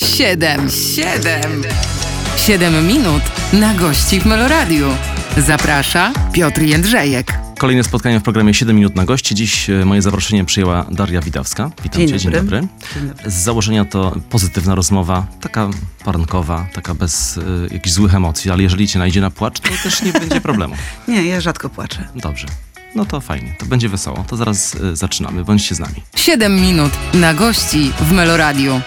Siedem, siedem, siedem minut na gości w Meloradiu. Zaprasza Piotr Jędrzejek. Kolejne spotkanie w programie 7 minut na gości. Dziś e, moje zaproszenie przyjęła Daria Widawska. Witam Dzień cię, dzień dobry. Dzień dobry. Z założenia to pozytywna rozmowa, taka porankowa, taka bez y, jakichś złych emocji, ale jeżeli cię najdzie na płacz, to też nie będzie problemu. Nie, ja rzadko płaczę. Dobrze. No to fajnie, to będzie wesoło. To zaraz y, zaczynamy. Bądźcie z nami. Siedem minut na gości w Meloradiu.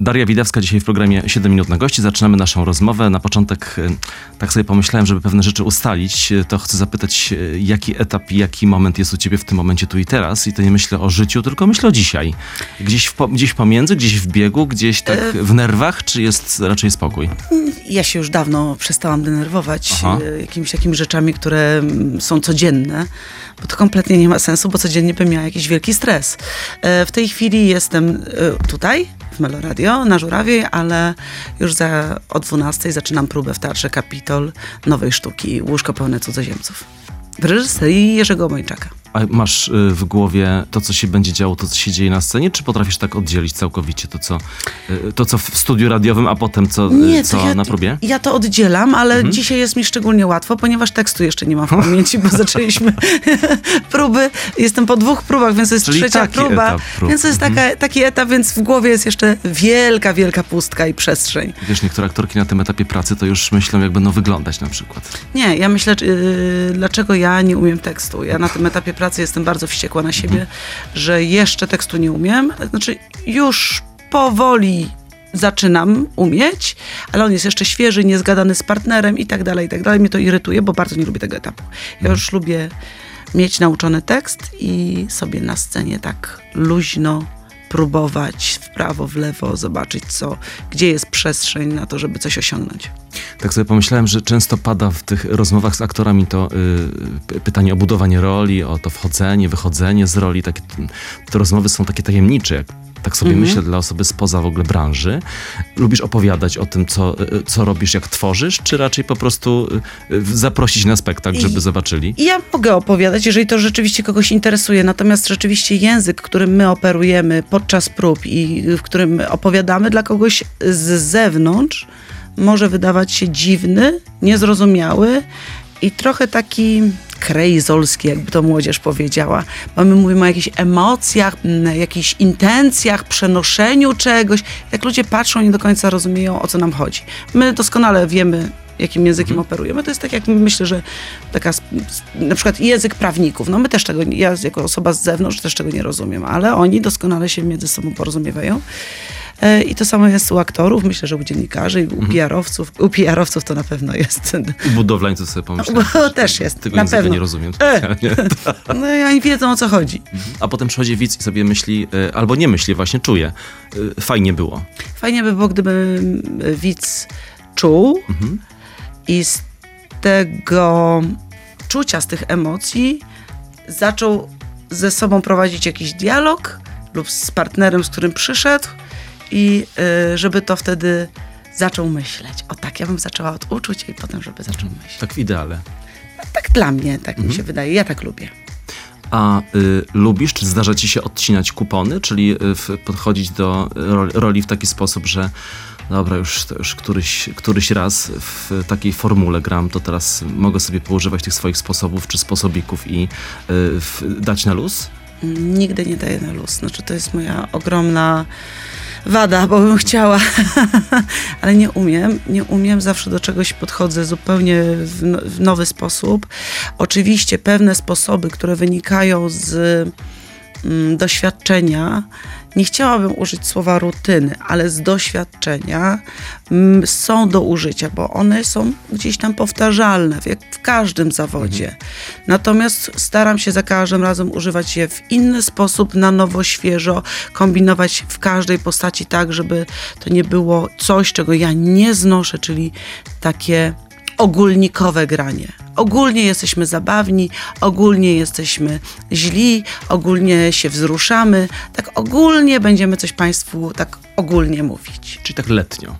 Daria Widawska dzisiaj w programie 7 minut na gości. Zaczynamy naszą rozmowę. Na początek y, tak sobie pomyślałem, żeby pewne rzeczy ustalić, y, to chcę zapytać, y, jaki etap i jaki moment jest u ciebie w tym momencie tu i teraz. I to nie myślę o życiu, tylko myślę o dzisiaj. Gdzieś, w, gdzieś pomiędzy, gdzieś w biegu, gdzieś tak w nerwach, czy jest raczej spokój? Ja się już dawno przestałam denerwować Aha. e, jakimiś takimi rzeczami, które mm, są codzienne, bo to kompletnie nie ma sensu, bo codziennie bym miała jakiś wielki stres. E, W tej chwili jestem e, tutaj, w Meloradio, na Żurawie, ale już za, o 12 zaczynam próbę w Teatrze Kapitol nowej sztuki Łóżko pełne cudzoziemców. W reżyserii Jerzego Mojczaka. A masz y, w głowie to, co się będzie działo, to, co się dzieje na scenie, czy potrafisz tak oddzielić całkowicie to, co, y, to, co w studiu radiowym, a potem co, y, co ja, na próbie? Ja to oddzielam, ale Mhm. dzisiaj jest mi szczególnie łatwo, ponieważ tekstu jeszcze nie mam w pamięci, bo zaczęliśmy próby. Jestem po dwóch próbach, więc to jest Czyli trzecia próba. Więc to jest taka, taki etap, więc w głowie jest jeszcze wielka, wielka pustka i przestrzeń. Wiesz, niektóre aktorki na tym etapie pracy to już myślą, jak będą wyglądać na przykład. Nie, ja myślę, yy, dlaczego ja nie umiem tekstu. Ja na tym etapie pracy jestem bardzo wściekła na siebie, że jeszcze tekstu nie umiem. Znaczy, już powoli zaczynam umieć, ale on jest jeszcze świeży, niezgadany z partnerem i tak dalej, i tak dalej. Mnie to irytuje, bo bardzo nie lubię tego etapu. Ja już lubię mieć nauczony tekst i sobie na scenie tak luźno próbować w prawo, w lewo, zobaczyć co, gdzie jest przestrzeń na to, żeby coś osiągnąć. Tak sobie pomyślałem, że często pada w tych rozmowach z aktorami to y, pytanie o budowanie roli, o to wchodzenie, wychodzenie z roli. Takie, te rozmowy są takie tajemnicze, jak tak sobie myślę, dla osoby spoza w ogóle branży. Lubisz opowiadać o tym, co, y, co robisz, jak tworzysz, czy raczej po prostu y, y, zaprosić na spektakl, żeby zobaczyli? Ja mogę opowiadać, jeżeli to rzeczywiście kogoś interesuje, natomiast rzeczywiście język, którym my operujemy podczas prób i w którym opowiadamy dla kogoś z zewnątrz, może wydawać się dziwny, niezrozumiały i trochę taki krejzolski, jakby to młodzież powiedziała. Bo my mówimy o jakichś emocjach, jakichś intencjach, przenoszeniu czegoś. Jak ludzie patrzą, nie do końca rozumieją, o co nam chodzi. My doskonale wiemy, jakim językiem operujemy. To jest tak, jak myślę, że taka, na przykład język prawników. No my też tego, ja jako osoba z zewnątrz też tego nie rozumiem, ale oni doskonale się między sobą porozumiewają. E, I to samo jest u aktorów, myślę, że u dziennikarzy, i u PR-owców. U PR-owców to na pewno jest. U budowlańców sobie pomyślałem. Bo też jest, Tego na pewno. nie rozumiem E. No i oni wiedzą, o co chodzi. A potem przychodzi widz i sobie myśli, y, albo nie myśli, właśnie czuje. y, Fajnie było. Fajnie by było, gdyby widz czuł i z tego czucia, z tych emocji zaczął ze sobą prowadzić jakiś dialog lub z partnerem, z którym przyszedł i y, żeby to wtedy zaczął myśleć. O tak, ja bym zaczęła od uczuć i potem, żeby zaczął myśleć. Tak w ideale. Tak dla mnie, tak mi się wydaje. Ja tak lubię. A y, lubisz, czy zdarza ci się odcinać kupony, czyli y, podchodzić do roli, roli w taki sposób, że dobra, już, już któryś, któryś raz w takiej formule gram, to teraz mogę sobie poużywać tych swoich sposobów czy sposobików i y, dać na luz? Nigdy nie daję na luz. Znaczy, to jest moja ogromna wada, bo bym chciała, ale nie umiem. Nie umiem, zawsze do czegoś podchodzę zupełnie w, w nowy sposób. Oczywiście pewne sposoby, które wynikają z mm, doświadczenia, nie chciałabym użyć słowa rutyny, ale z doświadczenia mm, są do użycia, bo one są gdzieś tam powtarzalne, jak w każdym zawodzie. Natomiast staram się za każdym razem używać je w inny sposób, na nowo, świeżo, kombinować w każdej postaci tak, żeby to nie było coś, czego ja nie znoszę, czyli takie ogólnikowe granie. Ogólnie jesteśmy zabawni, ogólnie jesteśmy źli, ogólnie się wzruszamy. Tak ogólnie będziemy coś Państwu tak ogólnie mówić. Czyli tak letnio.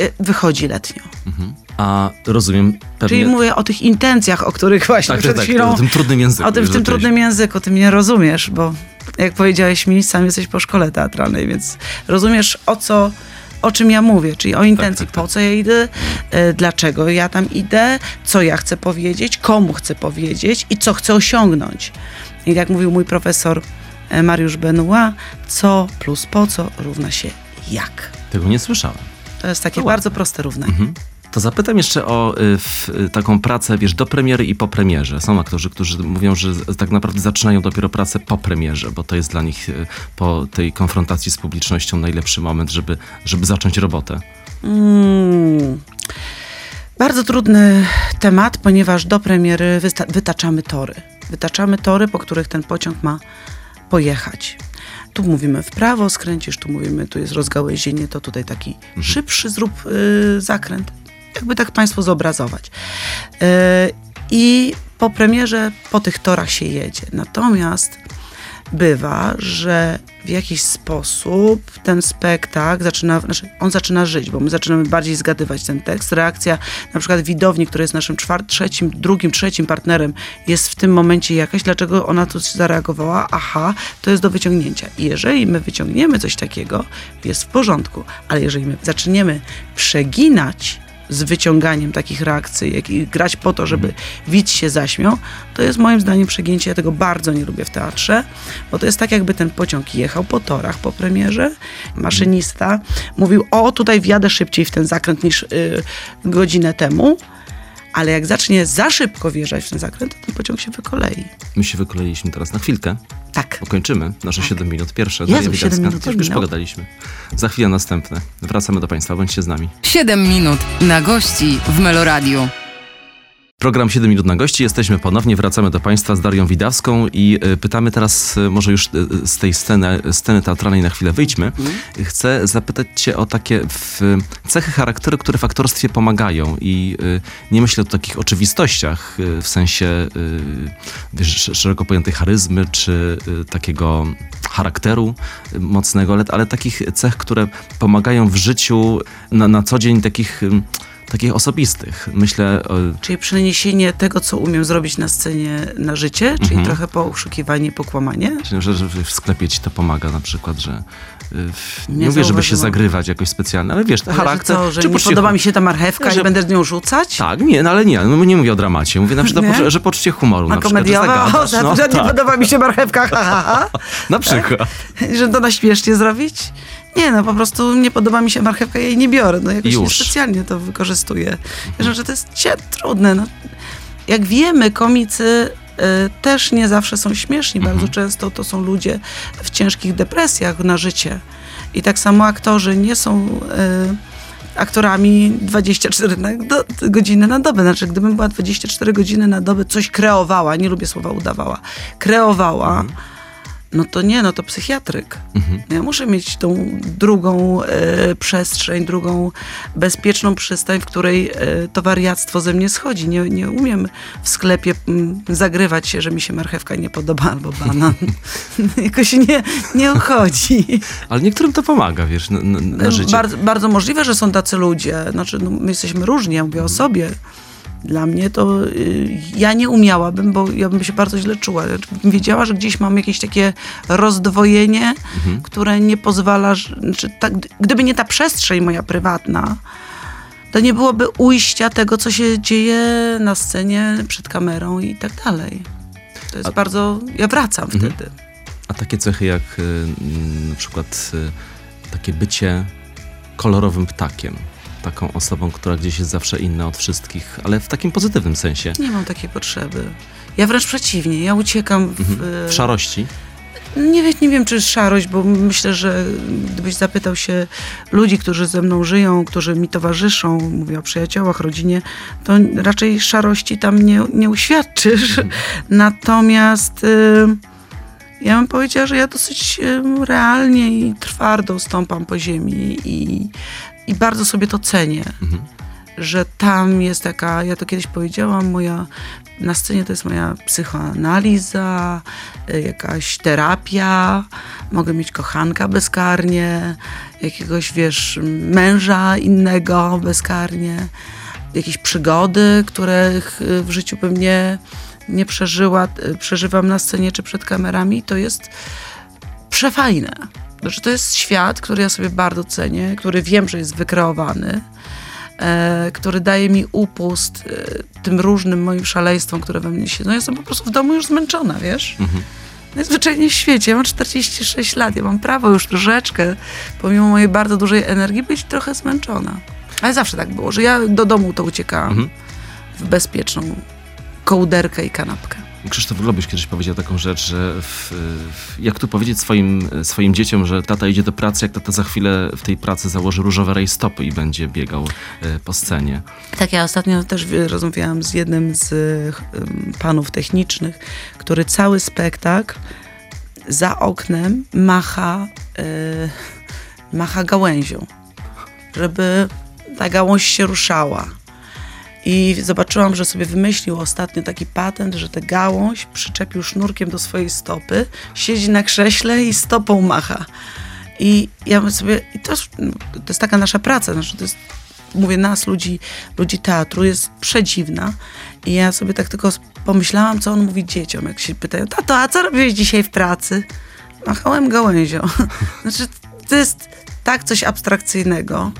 y, wychodzi letnio. Mhm. A rozumiem pewnie... Czyli mówię o tych intencjach, o których właśnie tak, przed tak, chwilą... o tym trudnym języku. O tym w tym trudnym języku, ty mnie rozumiesz, bo jak powiedziałeś mi, sam jesteś po szkole teatralnej, więc rozumiesz o co, o czym ja mówię, czyli o intencji, tak, tak. po co ja idę, e, dlaczego ja tam idę, co ja chcę powiedzieć, komu chcę powiedzieć i co chcę osiągnąć. I jak mówił mój profesor e, Mariusz Benoit, co plus po co równa się jak. Tego nie słyszałem. To jest takie To bardzo proste równanie. Mhm. To zapytam jeszcze o y, w, y, taką pracę, wiesz, do premiery i po premierze. Są aktorzy, którzy mówią, że tak naprawdę zaczynają dopiero pracę po premierze, bo to jest dla nich y, po tej konfrontacji z publicznością najlepszy moment, żeby, żeby zacząć robotę. Mm. Bardzo trudny temat, ponieważ do premiery wytaczamy tory. Wytaczamy tory, po których ten pociąg ma pojechać. Tu mówimy w prawo, skręcisz, tu mówimy, tu jest rozgałęzienie, to tutaj taki szybszy zrób y, zakręt. Jakby tak Państwu zobrazować. Y, I po premierze po tych torach się jedzie. Natomiast bywa, że w jakiś sposób ten spektakl zaczyna, znaczy on zaczyna żyć, bo my zaczynamy bardziej zgadywać ten tekst. Reakcja na przykład widowni, która jest naszym czwart, trzecim, drugim, trzecim partnerem, jest w tym momencie jakaś, dlaczego ona tu zareagowała, aha, to jest do wyciągnięcia. I jeżeli my wyciągniemy coś takiego, jest w porządku, ale jeżeli my zaczniemy przeginać z wyciąganiem takich reakcji, jak i grać po to, żeby widz się zaśmiał, to jest moim zdaniem przegięcie. Ja tego bardzo nie lubię w teatrze, bo to jest tak, jakby ten pociąg jechał po torach po premierze. Maszynista mówił, o tutaj wjadę szybciej w ten zakręt niż y, godzinę temu, ale jak zacznie za szybko wjeżdżać w ten zakręt, to ten pociąg się wykolei. My się wykoleiliśmy teraz na chwilkę, Tak. kończymy nasze 7 minut pierwsze. Jezu, Daria 7 Widacka. minut Już, już już minęło. pogadaliśmy. Za chwilę następne. Wracamy do Państwa, bądźcie z nami. 7 minut na gości w Meloradiu. Program 7 minut na gości. Jesteśmy ponownie, wracamy do Państwa z Darią Widawską i y, pytamy teraz, y, może już y, z tej sceny, sceny teatralnej na chwilę wyjdźmy. Chcę zapytać Cię o takie cechy charakteru, które w aktorstwie pomagają i nie myślę o takich oczywistościach w sensie wiesz, sz- szeroko pojętej charyzmy czy takiego charakteru mocnego, ale, ale takich cech, które pomagają w życiu na, na co dzień takich... Takich osobistych. Myślę, o, Czyli przeniesienie tego, co umiem zrobić na scenie na życie, czyli Mhm. trochę pouszukiwanie, pokłamanie. Czyli, że, że w sklepie ci to pomaga na przykład, że w, nie, Nie mówię, żeby się zagrywać jakoś specjalnie, ale wiesz, Ale że charakter... co, że czy nie poczucie podoba mi się ta marchewka Że- i będę z nią rzucać? Tak, nie, no ale nie, no, nie mówię o dramacie, mówię na przykład, Nie? że poczucie humoru A na przykład, że komediowa? O, zagadasz, za no, że nie tak, podoba mi się marchewka, ha, ha, ha. na przykład. Że to na śmiesznie zrobić? Nie, no po prostu nie podoba mi się marchewka, ja jej nie biorę. No jakoś Już. niespecjalnie to wykorzystuję. Ja, że to jest trudne. No. Jak wiemy, komicy y, też nie zawsze są śmieszni. Bardzo często to są ludzie w ciężkich depresjach na życie. I tak samo aktorzy nie są... Y, aktorami 24 na, do, godziny na dobę. Znaczy, gdybym była 24 godziny na dobę, coś kreowała, nie lubię słowa udawała, kreowała, no to nie, no to psychiatryk. Mhm. Ja muszę mieć tą drugą e, przestrzeń, drugą bezpieczną przystań, w której e, to wariactwo ze mnie schodzi. Nie, nie umiem w sklepie mm, zagrywać się, że mi się marchewka nie podoba albo banan. Jakoś nie, nie uchodzi. Ale niektórym to pomaga, wiesz, na, na, na życie. Bardzo, bardzo możliwe, że są tacy ludzie. Znaczy, no, my jesteśmy różni, ja mówię o sobie. Dla mnie to y, ja nie umiałabym, bo ja bym się bardzo źle czuła. Znaczy, bym wiedziała, że gdzieś mam jakieś takie rozdwojenie, które nie pozwala, że- znaczy, tak, gdyby nie ta przestrzeń moja prywatna, to nie byłoby ujścia tego, co się dzieje na scenie, przed kamerą i tak dalej. To jest bardzo. Ja wracam wtedy. A takie cechy jak y, na przykład y, takie bycie kolorowym ptakiem, taką osobą, która gdzieś jest zawsze inna od wszystkich, ale w takim pozytywnym sensie. Nie mam takiej potrzeby. Ja wręcz przeciwnie, ja uciekam w, Mhm. W szarości. Nie, wiem- nie wiem, czy jest szarość, bo myślę, że gdybyś zapytał się ludzi, którzy ze mną żyją, którzy mi towarzyszą, mówię o przyjaciołach, rodzinie, to raczej szarości tam nie, nie uświadczysz. Natomiast y, ja bym powiedziała, że ja dosyć y, realnie i twardo stąpam po ziemi i, i bardzo sobie to cenię. Mhm. że tam jest taka, ja to kiedyś powiedziałam, moja, na scenie to jest moja psychoanaliza, y, jakaś terapia, mogę mieć kochanka bezkarnie, jakiegoś, wiesz, męża innego bezkarnie, jakieś przygody, których y, w życiu bym nie, nie przeżyła, y, przeżywam na scenie czy przed kamerami, to jest przefajne. Znaczy, to jest świat, który ja sobie bardzo cenię, który wiem, że jest wykreowany, e, który daje mi upust e, tym różnym moim szaleństwom, które we mnie siedzą. Ja jestem po prostu w domu już zmęczona, wiesz? Najzwyczajniej w świecie. Ja mam 46 lat, ja mam prawo już troszeczkę, pomimo mojej bardzo dużej energii, być trochę zmęczona. Ale zawsze tak było, że ja do domu to uciekałam Mhm. w bezpieczną kołderkę i kanapkę. Krzysztof Globyś kiedyś powiedział taką rzecz, że w, w, jak tu powiedzieć swoim, swoim dzieciom, że tata idzie do pracy, jak tata za chwilę w tej pracy założy różowe rajstopy i będzie biegał e, po scenie. Tak, ja ostatnio też wie- rozmawiałam z jednym z ym, panów technicznych, który cały spektakl za oknem macha, macha gałęzią, żeby ta gałąź się ruszała. I zobaczyłam, że sobie wymyślił ostatnio taki patent, że tę gałąź przyczepił sznurkiem do swojej stopy, siedzi na krześle i stopą macha. I ja sobie, i to, to jest taka nasza praca, znaczy to jest, mówię nas, ludzi, ludzi teatru, jest przedziwna. I ja sobie tak tylko pomyślałam, co on mówi dzieciom, jak się pytają, tato, a co robiłeś dzisiaj w pracy? Machałem gałęzią. Znaczy, to jest tak coś abstrakcyjnego,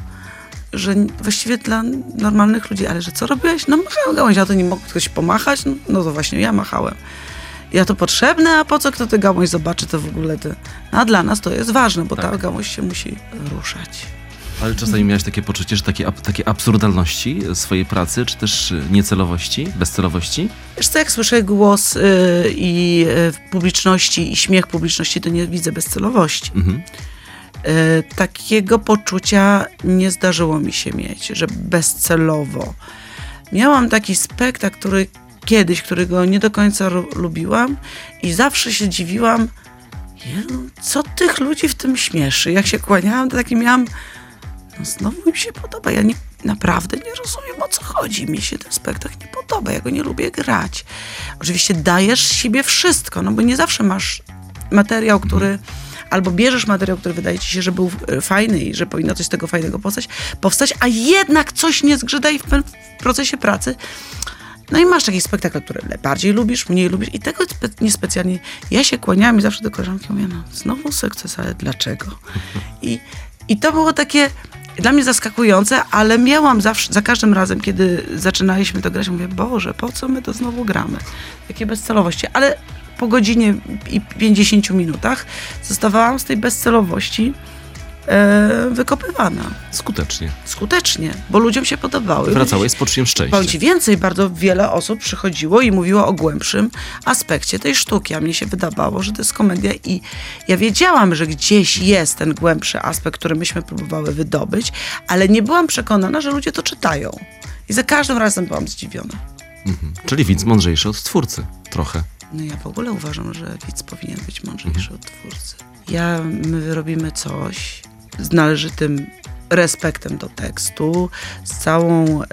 że właściwie dla normalnych ludzi, ale że co robiłeś? No machałem gałęzią, a to nie mógł ktoś pomachać? No, no to właśnie ja machałem. Ja to potrzebne, a po co kto tę gałąź zobaczy, to w ogóle ty. A dla nas to jest ważne, bo ta Tak. gałąź się musi ruszać. Ale czasami miałeś takie poczucie, że takie, takie absurdalności swojej pracy, czy też e, niecelowości, bezcelowości? Wiesz co, jak słyszę głos y, i y, publiczności i śmiech publiczności, to nie widzę bezcelowości. Mhm. Y, takiego poczucia nie zdarzyło mi się mieć, że bezcelowo. Miałam taki spektakl, który kiedyś, którego nie do końca lubiłam i zawsze się dziwiłam, co tych ludzi w tym śmieszy. Jak się kłaniałam, to taki miałam, no znowu im się podoba. Ja nie, naprawdę nie rozumiem, o co chodzi. Mi się ten spektakl nie podoba, ja go nie lubię grać. Oczywiście dajesz siebie wszystko, no bo nie zawsze masz materiał, który... Albo bierzesz materiał, który wydaje ci się, że był e, fajny i że powinno coś z tego fajnego powstać, powstać a jednak coś nie zgrzyda i w, procesie pracy no i masz taki spektakl, który bardziej lubisz, mniej lubisz i tego spe- niespecjalnie. Ja się kłaniałam i zawsze do koleżanki mówię, no znowu sukces, ale dlaczego? I, I to było takie dla mnie zaskakujące, ale miałam zawsze, za każdym razem, kiedy zaczynaliśmy to grać, mówię, Boże, po co my to znowu gramy? Jakie bezcelowości. Ale po godzinie i 50 minutach zostawałam z tej bezcelowości e, wykopywana. Skutecznie. Skutecznie, bo ludziom się podobały. Wracałeś z poczuciem szczęścia. Ci więcej, bardzo wiele osób przychodziło i mówiło o głębszym aspekcie tej sztuki, a mnie się wydawało, że to jest komedia i ja wiedziałam, że gdzieś jest ten głębszy aspekt, który myśmy próbowały wydobyć, ale nie byłam przekonana, że ludzie to czytają. I za każdym razem byłam zdziwiona. Mhm. Czyli widz mądrzejszy od twórcy. Trochę. No ja w ogóle uważam, że widz powinien być mądrzejszy od twórcy. Ja, my robimy coś z należytym respektem do tekstu, z, całą, e,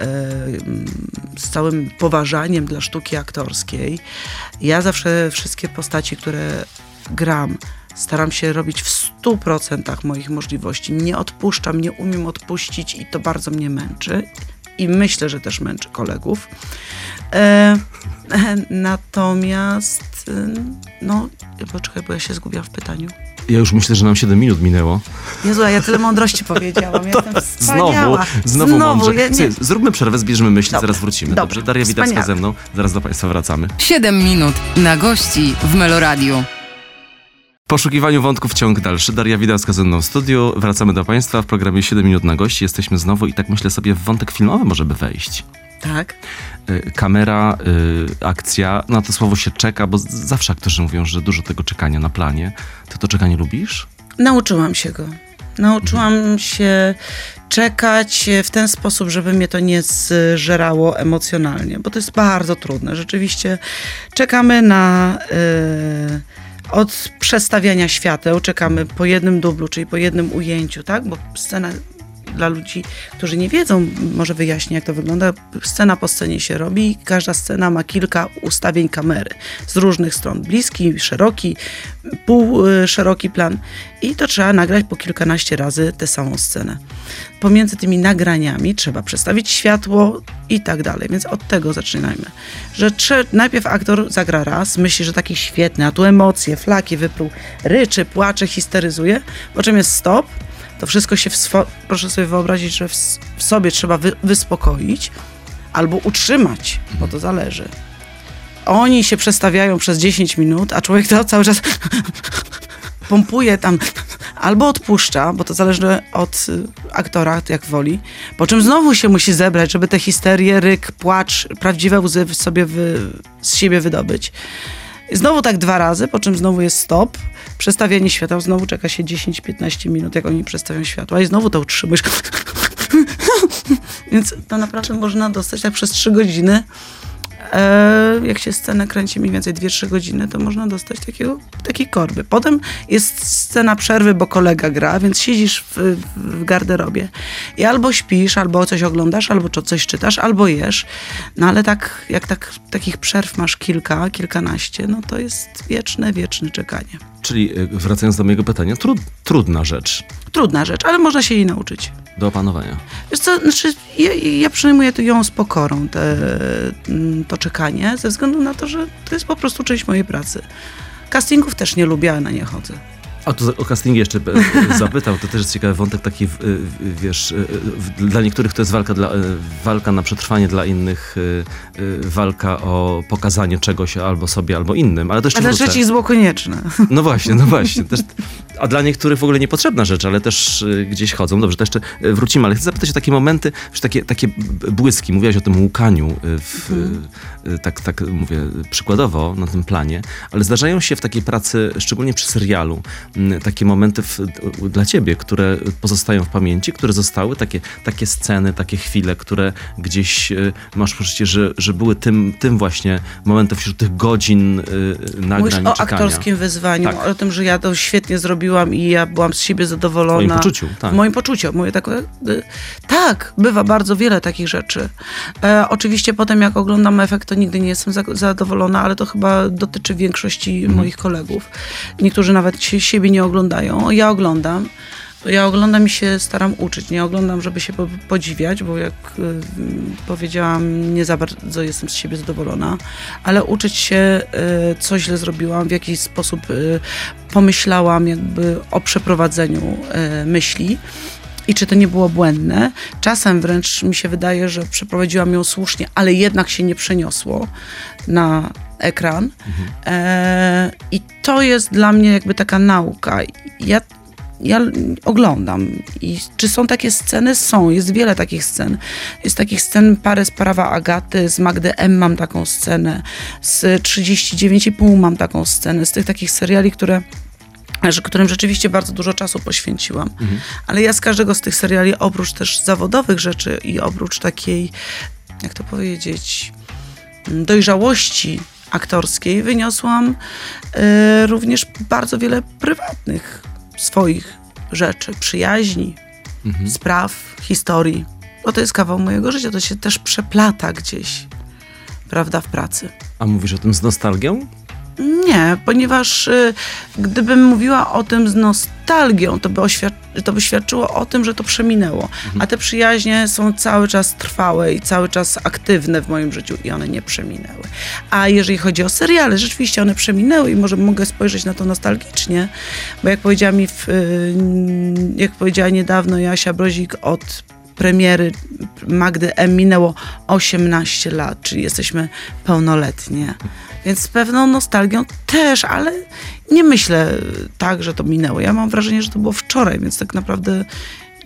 z całym poważaniem dla sztuki aktorskiej. Ja zawsze wszystkie postaci, które gram, staram się robić w 100% moich możliwości. Nie odpuszczam, nie umiem odpuścić i to bardzo mnie męczy. I myślę, że też męczy kolegów. E, natomiast, y, no, poczekaj, bo ja się zgubiłam w pytaniu. Ja już myślę, że nam 7 minut minęło. Jezu, a ja tyle mądrości powiedziałam. Jestem Znowu, wspaniała. znowu, mądrze. ja. Słuchaj, Zróbmy przerwę, zbierzmy myśli, Dobra. zaraz wrócimy. Dobra. Dobrze, Daria Widacka Wspaniale. ze mną. Zaraz do Państwa wracamy. 7 minut na gości w Meloradiu. W poszukiwaniu wątków ciąg dalszy. Daria Widacka ze mną w studiu. Wracamy do Państwa w programie 7 minut na gości. Jesteśmy znowu i tak myślę sobie, w wątek filmowy może by wejść. Tak. Y, Kamera, y, akcja, na to słowo się czeka, bo zawsze aktorzy mówią, że dużo tego czekania na planie. Ty to czekanie lubisz? Nauczyłam się go. Nauczyłam się czekać w ten sposób, żeby mnie to nie zżerało emocjonalnie, bo to jest bardzo trudne. Rzeczywiście czekamy na. y, od przestawiania świateł czekamy po jednym dublu, czyli po jednym ujęciu, tak? Bo scena dla ludzi, którzy nie wiedzą, może wyjaśnię, jak to wygląda. Scena po scenie się robi każda scena ma kilka ustawień kamery z różnych stron. Bliski, szeroki, pół y, plan. I to trzeba nagrać po kilkanaście razy tę samą scenę. Pomiędzy tymi nagraniami trzeba przestawić światło i tak dalej. Więc od tego zaczynajmy. Że trze- najpierw aktor zagra raz, myśli, że taki świetny, a tu emocje, flaki wyprół, ryczy, płacze, histeryzuje, po czym jest stop, to wszystko się, proszę sobie wyobrazić, że w, w sobie trzeba wy- wyspokoić albo utrzymać, bo to zależy. Oni się przestawiają przez 10 minut, a człowiek to cały czas pompuje tam albo odpuszcza, bo to zależy od y, aktora, jak woli, po czym znowu się musi zebrać, żeby te histerie, ryk, płacz, prawdziwe łzy sobie wy, z siebie wydobyć. Znowu tak dwa razy, po czym znowu jest stop, przestawianie światła, znowu czeka się 10-15 minut, jak oni przestawią światła i znowu to utrzymujesz. Więc to naprawdę można dostać tak przez 3 godziny. E, jak się scenę kręci mniej więcej 2-3 godziny, to można dostać takiego, takiej korby. Potem jest scena przerwy, bo kolega gra, więc siedzisz w, w garderobie i albo śpisz, albo coś oglądasz, albo co- coś czytasz, albo jesz. No ale tak, jak tak, takich przerw masz kilka, kilkanaście, no to jest wieczne, wieczne czekanie. Czyli y, wracając do mojego pytania, trud, trudna rzecz Trudna rzecz, ale można się jej nauczyć. Do opanowania. Wiesz co, znaczy ja, ja przyjmuję to ją z pokorą, te, mm, to czekanie, ze względu na to, że to jest po prostu część mojej pracy. Castingów też nie lubię, ale na nie chodzę. A tu o castingi jeszcze e, zapytał, to też jest ciekawy wątek taki, wiesz, e, w- dla niektórych to jest walka, dla, e, walka na przetrwanie, dla innych e, e, walka o pokazanie czegoś albo sobie, albo innym, ale to jeszcze A dla wrócę. trzecich zło konieczne. No właśnie, no właśnie. Też, a dla niektórych w ogóle niepotrzebna rzecz, ale też y, gdzieś chodzą. Dobrze, to jeszcze y, wrócimy, ale chcę zapytać o takie momenty, już takie, takie błyski. Mówiłaś o tym łukaniu, y, w, y, tak, tak mówię przykładowo na tym planie, ale zdarzają się w takiej pracy, szczególnie przy serialu, mm, takie momenty w, dla ciebie, które pozostają w pamięci, które zostały, takie, takie sceny, takie chwile, które gdzieś masz poczucie, że, że były tym, tym właśnie momentem wśród tych godzin nagrań Mówisz o czekania. aktorskim wyzwaniu, Tak. o tym, że ja to świetnie zrobiłam i ja byłam z siebie W zadowolona. twoim poczuciu, tak. W moim poczuciu. Mówię tak, e, tak, bywa bardzo wiele takich rzeczy. E, oczywiście potem jak oglądam efekt, to nigdy nie jestem za, zadowolona, ale to chyba dotyczy większości Mhm. moich kolegów. Niektórzy nawet siebie nie oglądają. Ja oglądam. Ja oglądam i się staram uczyć. Nie oglądam, żeby się po- podziwiać, bo jak y, powiedziałam, nie za bardzo jestem z siebie zadowolona, ale uczyć się, y, co źle zrobiłam, w jaki sposób y, pomyślałam jakby o przeprowadzeniu myśli i czy to nie było błędne. Czasem wręcz mi się wydaje, że przeprowadziłam ją słusznie, ale jednak się nie przeniosło na ekran. E, I to jest dla mnie jakby taka nauka. Ja ja oglądam. I czy są takie sceny? Są. Jest wiele takich scen. Jest takich scen parę z Prawa Agaty, z Magdy M mam taką scenę, z 39,5 mam taką scenę, z tych takich seriali, które którym rzeczywiście bardzo dużo czasu poświęciłam. Ale ja z każdego z tych seriali, oprócz też zawodowych rzeczy i oprócz takiej, jak to powiedzieć, mm, dojrzałości aktorskiej, wyniosłam e, również bardzo wiele prywatnych swoich rzeczy, przyjaźni, spraw, historii. Bo to jest kawał mojego życia, to się też przeplata gdzieś, prawda, w pracy. A mówisz o tym z nostalgią? Nie, ponieważ y, gdybym mówiła o tym z nostalgią, to by, oświad- to by świadczyło o tym, że to przeminęło. A te przyjaźnie są cały czas trwałe i cały czas aktywne w moim życiu i one nie przeminęły. A jeżeli chodzi o seriale, rzeczywiście one przeminęły i może mogę spojrzeć na to nostalgicznie, bo jak powiedziała mi, w, y, jak powiedziała niedawno Jasia Brozik od premiery Magdy M minęło 18 lat, czyli jesteśmy pełnoletnie. Więc z pewną nostalgią też, ale nie myślę tak, że to minęło. Ja mam wrażenie, że to było wczoraj, więc tak naprawdę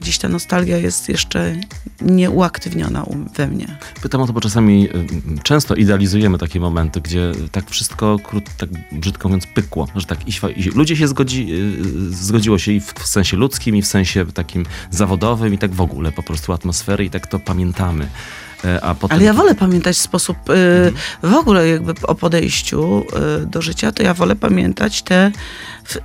gdzieś ta nostalgia jest jeszcze nieuaktywniona we mnie. Pytam o to, bo czasami y, często idealizujemy takie momenty, gdzie tak wszystko, krót, tak brzydko mówiąc, pykło, że tak i, i ludzie się zgodzi, y, zgodziło się i w, w sensie ludzkim, i w sensie takim zawodowym, i tak w ogóle po prostu atmosfery, i tak to pamiętamy. E, A potem, Ale ja wolę pamiętać sposób y, w ogóle jakby o podejściu y, do życia, to ja wolę pamiętać te, w,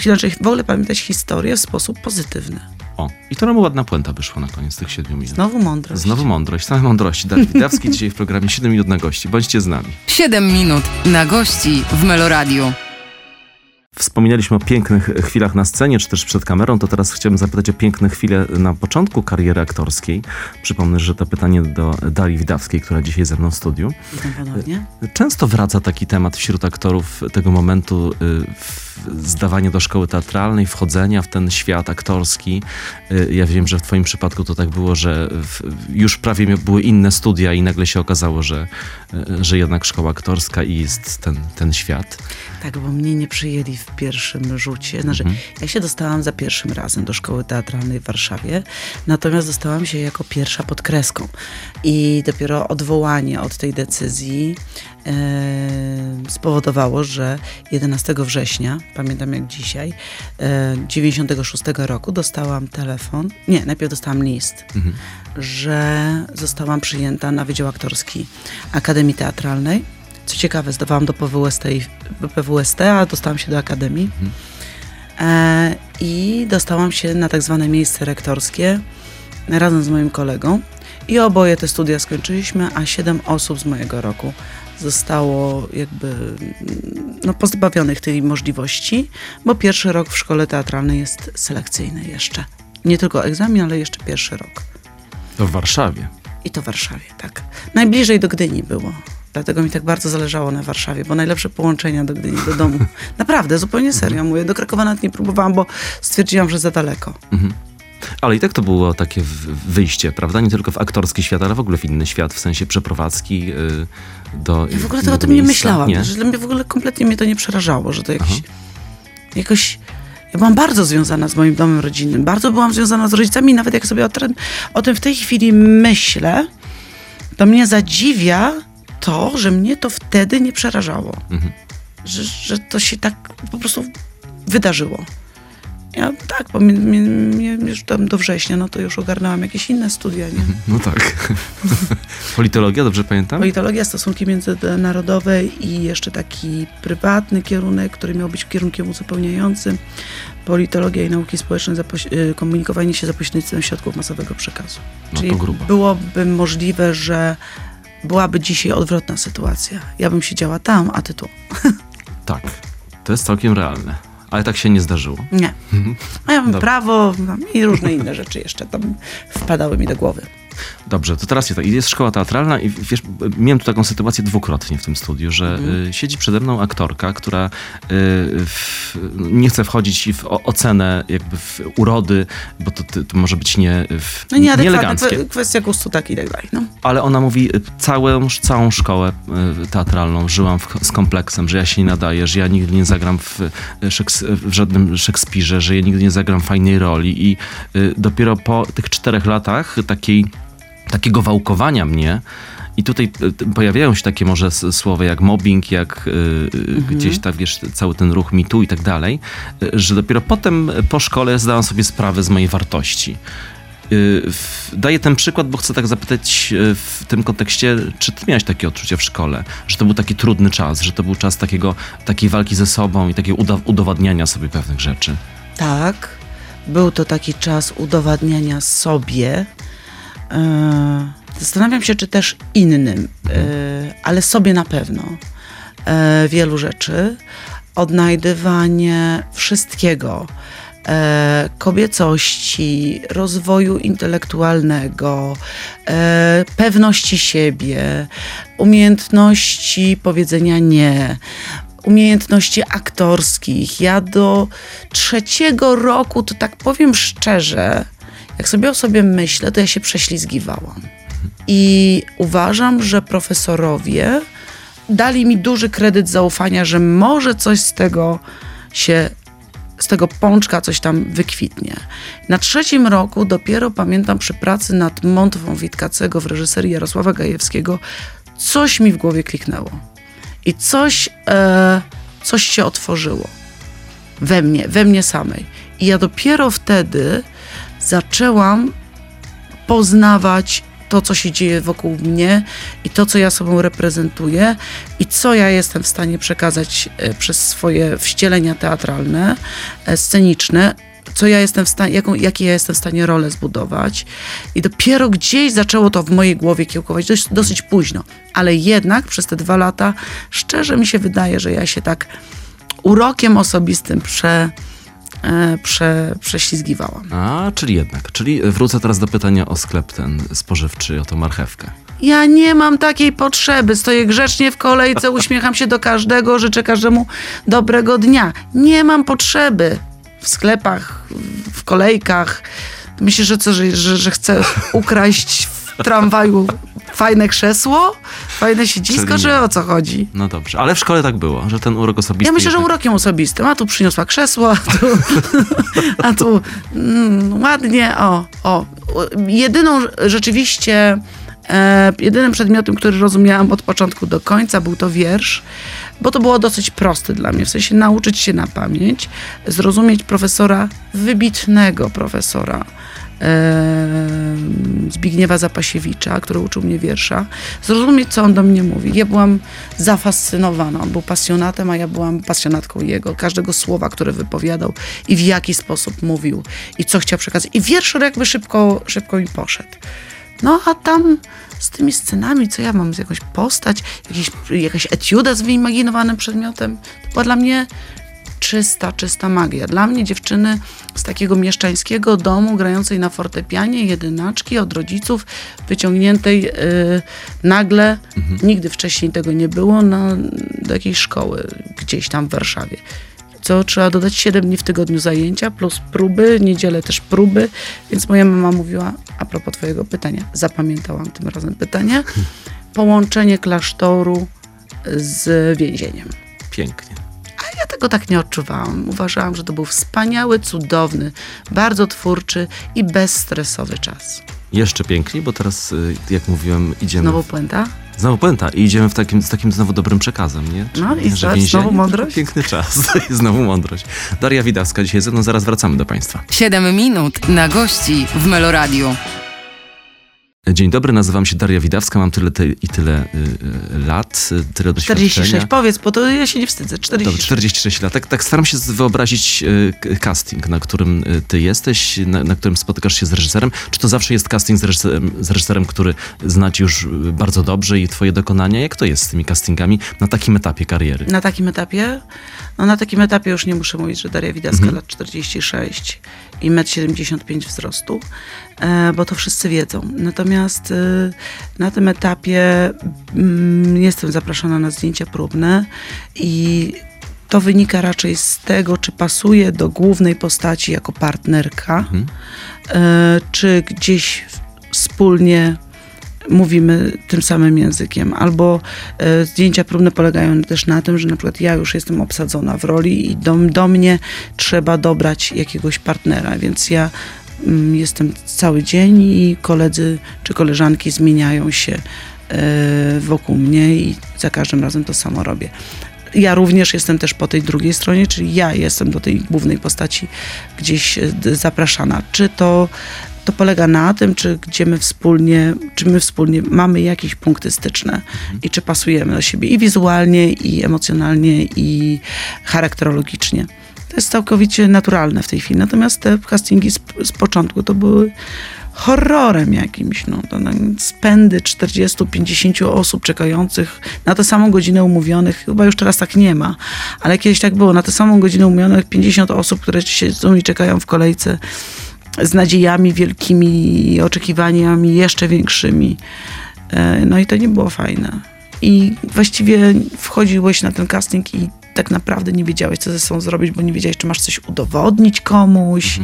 w, inaczej wolę pamiętać historię w sposób pozytywny. O, i to nam ładna puenta wyszła na koniec tych siedmiu minut. Znowu mądrość. Znowu mądrość, same mądrości. Darek Widawski dzisiaj w programie 7 minut na gości. Bądźcie z nami. 7 minut na gości w Meloradiu. Wspominaliśmy o pięknych chwilach na scenie, czy też przed kamerą, to teraz chciałbym zapytać o piękne chwile na początku kariery aktorskiej. Przypomnę, że to pytanie do Darii Widawskiej, która dzisiaj ze mną w studiu. Witam ponownie. Często wraca taki temat wśród aktorów tego momentu y, zdawania do szkoły teatralnej, wchodzenia w ten świat aktorski. Y, ja wiem, że w twoim przypadku to tak było, że już prawie były inne studia i nagle się okazało, że, że jednak szkoła aktorska i jest ten, ten świat. Tak, bo mnie nie przyjęli w pierwszym rzucie. Znaczy, Mhm. ja się dostałam za pierwszym razem do szkoły teatralnej w Warszawie, natomiast dostałam się jako pierwsza pod kreską. I dopiero odwołanie od tej decyzji e, spowodowało, że 11 września, pamiętam jak dzisiaj, e, 96 roku dostałam telefon, nie, najpierw dostałam list, Mhm. że zostałam przyjęta na Wydział Aktorski Akademii Teatralnej. Co ciekawe, zdawałam do PWST, i, PWST a dostałam się do Akademii. E, I dostałam się na tak zwane miejsce rektorskie razem z moim kolegą. I oboje te studia skończyliśmy, a siedem osób z mojego roku zostało jakby no, pozbawionych tej możliwości, bo pierwszy rok w szkole teatralnej jest selekcyjny jeszcze. Nie tylko egzamin, ale jeszcze pierwszy rok. To w Warszawie. I to w Warszawie, tak. Najbliżej do Gdyni było. Dlatego mi tak bardzo zależało na Warszawie, bo najlepsze połączenia do Gdyni, do domu. Naprawdę, zupełnie serio mówię. Do Krakowa nawet nie próbowałam, bo stwierdziłam, że za daleko. Ale i tak to było takie wyjście, prawda? Nie tylko w aktorski świat, ale w ogóle w inny świat, w sensie przeprowadzki y, do Ja w ogóle to innego o tym nie miejsca. myślałam. Nie? Że dla mnie w ogóle kompletnie mnie to nie przerażało, że to jakiś, jakoś... Ja byłam bardzo związana z moim domem rodzinnym. Bardzo byłam związana z rodzicami nawet jak sobie o tym, o tym w tej chwili myślę, to mnie zadziwia to, że mnie to wtedy nie przerażało. Mhm. Że, że to się tak po prostu wydarzyło. Ja tak, bo mnie, mnie, mnie już tam do września, no to już ogarnęłam jakieś inne studia, nie? No tak. Politologia, dobrze pamiętam? Politologia, stosunki międzynarodowe i jeszcze taki prywatny kierunek, który miał być kierunkiem uzupełniającym. Politologia i nauki społeczne, y, komunikowanie się za pośrednictwem środków masowego przekazu. No Czyli to grubo. byłoby możliwe, że byłaby dzisiaj odwrotna sytuacja. Ja bym siedziała tam, a ty tu. Tak. To jest całkiem realne. Ale tak się nie zdarzyło. Nie. A ja bym Dobra. prawo i różne inne rzeczy jeszcze tam wpadały mi do głowy. Dobrze, to teraz jest tak. Jest szkoła teatralna i wiesz, miałem tu taką sytuację dwukrotnie w tym studiu, że Mhm. y, siedzi przede mną aktorka, która y, w, nie chce wchodzić w ocenę jakby w urody, bo to, to, może być nie, w, No nieeleganckie. kwe- kwestia gustu tak i tak dalej. No. Ale ona mówi, y, całą, całą szkołę teatralną żyłam w, z kompleksem, że ja się nie nadaję, że ja nigdy nie zagram w, w żadnym Szekspirze, że ja nigdy nie zagram fajnej roli i dopiero po tych czterech latach takiej, takiego wałkowania mnie i tutaj t- pojawiają się takie może słowa jak mobbing, jak y, y, gdzieś tak, wiesz, cały ten ruch mitu i tak dalej, że dopiero potem po szkole zdałam sobie sprawę z mojej wartości. Daję ten przykład, bo chcę tak zapytać w tym kontekście, czy ty miałeś takie odczucia w szkole, że to był taki trudny czas, że to był czas takiego, takiej walki ze sobą i takiego udowadniania sobie pewnych rzeczy. Tak, był to taki czas udowadniania sobie. E, zastanawiam się, czy też innym, e, ale sobie na pewno. E, wielu rzeczy. Odnajdywanie wszystkiego. Kobiecości, rozwoju intelektualnego, pewności siebie, umiejętności powiedzenia nie, umiejętności aktorskich. Ja do trzeciego roku, to tak powiem szczerze, jak sobie o sobie myślę, to ja się prześlizgiwałam. I uważam, że profesorowie dali mi duży kredyt zaufania, że może coś z tego się, z tego pączka coś tam wykwitnie. Na trzecim roku dopiero pamiętam przy pracy nad Montwą Witkacego w reżyserii Jarosława Gajewskiego, coś mi w głowie kliknęło. I coś, e, coś się otworzyło we mnie, we mnie samej. I ja dopiero wtedy zaczęłam poznawać to, co się dzieje wokół mnie i to, co ja sobą reprezentuję i co ja jestem w stanie przekazać e, przez swoje wcielenia teatralne, e, sceniczne co ja jestem w stanie, jaką, jakie ja jestem w stanie rolę zbudować. I dopiero gdzieś zaczęło to w mojej głowie kiełkować, dość, dosyć późno. Ale jednak przez te dwa lata, szczerze mi się wydaje, że ja się tak urokiem osobistym prze, prze, prześlizgiwałam. A, czyli jednak. Czyli wrócę teraz do pytania o sklep ten spożywczy, o tą marchewkę. Ja nie mam takiej potrzeby. Stoję grzecznie w kolejce, uśmiecham się do każdego, życzę każdemu dobrego dnia. Nie mam potrzeby w sklepach, w kolejkach. Myślisz, że co, że, że, że chcę ukraść w tramwaju fajne krzesło, fajne siedzisko, Czyli nie. o co chodzi? No dobrze, ale w szkole tak było, że ten urok osobisty... Ja myślę, że urokiem osobistym. A tu przyniosła krzesło, a tu, a tu mm, ładnie, o, o. Jedyną rzeczywiście, e, jedynym przedmiotem, który rozumiałam od początku do końca, był to wiersz, bo to było dosyć proste dla mnie, w sensie nauczyć się na pamięć, zrozumieć profesora, wybitnego profesora, Zbigniewa Zapasiewicza, który uczył mnie wiersza, zrozumieć, co on do mnie mówi. Ja byłam zafascynowana. On był pasjonatem, a ja byłam pasjonatką jego. Każdego słowa, które wypowiadał i w jaki sposób mówił i co chciał przekazać. I wiersz jakby szybko, szybko mi poszedł. No a tam z tymi scenami, co ja mam, z jakąś postać, jakiś, jakaś etiuda z wyimaginowanym przedmiotem, to była dla mnie czysta, czysta magia. Dla mnie dziewczyny z takiego mieszczańskiego domu, grającej na fortepianie, jedynaczki od rodziców, wyciągniętej y, nagle, nigdy wcześniej tego nie było, na, do jakiejś szkoły gdzieś tam w Warszawie. Co trzeba dodać 7 dni w tygodniu zajęcia, plus próby, niedzielę też próby, więc moja mama mówiła, a propos twojego pytania, zapamiętałam tym razem pytanie, połączenie klasztoru z więzieniem. Pięknie. Ja tego tak nie odczuwałam. Uważałam, że to był wspaniały, cudowny, bardzo twórczy i bezstresowy czas. Jeszcze piękniej, bo teraz, y, jak mówiłem, idziemy... Znowu puenta? Znowu puenta i idziemy w takim, z takim znowu dobrym przekazem, nie? No i że więzienie znowu mądrość? Piękny czas i znowu mądrość. Daria Widawska dzisiaj ze mną, zaraz wracamy do Państwa. 7 minut na gości w Meloradiu. Dzień dobry, nazywam się Daria Widawska, mam tyle ty, i tyle y, y, lat, tyle doświadczenia. 46, powiedz, bo to ja się nie wstydzę. 46. Dobrze, 46 lat. Tak, tak staram się wyobrazić y, casting, na którym y, ty jesteś, na, na którym spotykasz się z reżyserem. Czy to zawsze jest casting z reżyserem, z reżyserem, który zna ci już bardzo dobrze i twoje dokonania? Jak to jest z tymi castingami na takim etapie kariery? Na takim etapie? No na takim etapie już nie muszę mówić, że Daria Widawska, Mhm. lat 46 i 1,75 m wzrostu, e, bo to wszyscy wiedzą. Natomiast e, na tym etapie mm, jestem zapraszana na zdjęcia próbne i to wynika raczej z tego, czy pasuje do głównej postaci jako partnerka, e, czy gdzieś wspólnie mówimy tym samym językiem. Albo e, zdjęcia próbne polegają też na tym, że na przykład ja już jestem obsadzona w roli i do, do mnie trzeba dobrać jakiegoś partnera, więc ja mm, jestem cały dzień i koledzy czy koleżanki zmieniają się e, wokół mnie i za każdym razem to samo robię. Ja również jestem też po tej drugiej stronie, czyli ja jestem do tej głównej postaci gdzieś e, zapraszana. Czy to, to polega na tym, czy gdzie my wspólnie, czy my wspólnie mamy jakieś punkty styczne i czy pasujemy do siebie i wizualnie, i emocjonalnie, i charakterologicznie. To jest całkowicie naturalne w tej chwili. Natomiast te castingi z, z początku to były horrorem jakimś. No, to, no, spędy 40-50 osób czekających na tę samą godzinę umówionych. Chyba już teraz tak nie ma, ale kiedyś tak było. Na tę samą godzinę umówionych 50 osób, które siedzą i czekają w kolejce z nadziejami wielkimi i oczekiwaniami jeszcze większymi. E, No i to nie było fajne. I właściwie wchodziłeś na ten casting i tak naprawdę nie wiedziałeś, co ze sobą zrobić, bo nie wiedziałeś, czy masz coś udowodnić komuś,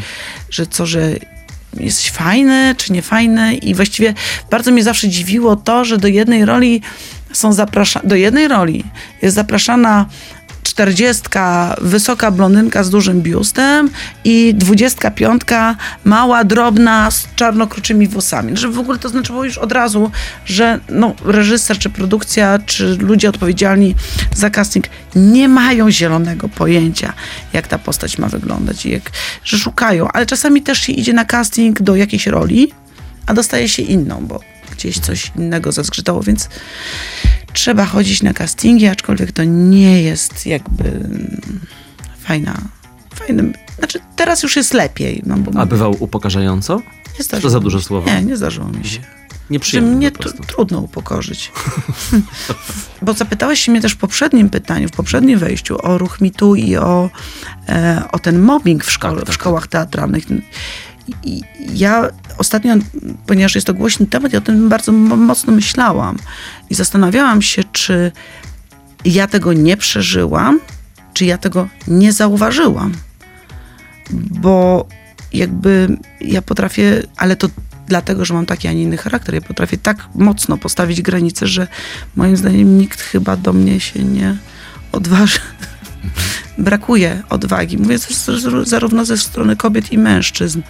że co, że jesteś fajny, czy nie fajny. I właściwie bardzo mnie zawsze dziwiło to, że do jednej roli są zapraszane, do jednej roli jest zapraszana czterdziestka wysoka blondynka z dużym biustem i dwudziestka piątka mała, drobna, z czarnokruczymi włosami. Że w ogóle to znaczyło już od razu, że no, reżyser, czy produkcja, czy ludzie odpowiedzialni za casting nie mają zielonego pojęcia, jak ta postać ma wyglądać i jak, że szukają. Ale czasami też się idzie na casting do jakiejś roli, a dostaje się inną, bo gdzieś coś innego zazgrzytało, więc trzeba chodzić na castingi, aczkolwiek to nie jest jakby mm, fajna, fajnym. Znaczy, teraz już jest lepiej. No, bo A bywał upokarzająco? nie zdarzyło to za dużo słowa? Nie, nie zdarzyło mi się. Nieprzyjemnie mnie tr- prostu. trudno upokorzyć. Bo zapytałeś się mnie też w poprzednim pytaniu, w poprzednim wejściu o ruch mitu i o, e, o ten mobbing w, szkole, Tak, tak, w szkołach teatralnych. I ja ostatnio, ponieważ jest to głośny temat, ja o tym bardzo mo- mocno myślałam i zastanawiałam się, czy ja tego nie przeżyłam, czy ja tego nie zauważyłam. Bo jakby ja potrafię, ale to dlatego, że mam taki, a nie inny charakter, ja potrafię tak mocno postawić granice, że moim zdaniem nikt chyba do mnie się nie odważy. Brakuje odwagi. Mówię zarówno ze strony kobiet i mężczyzn.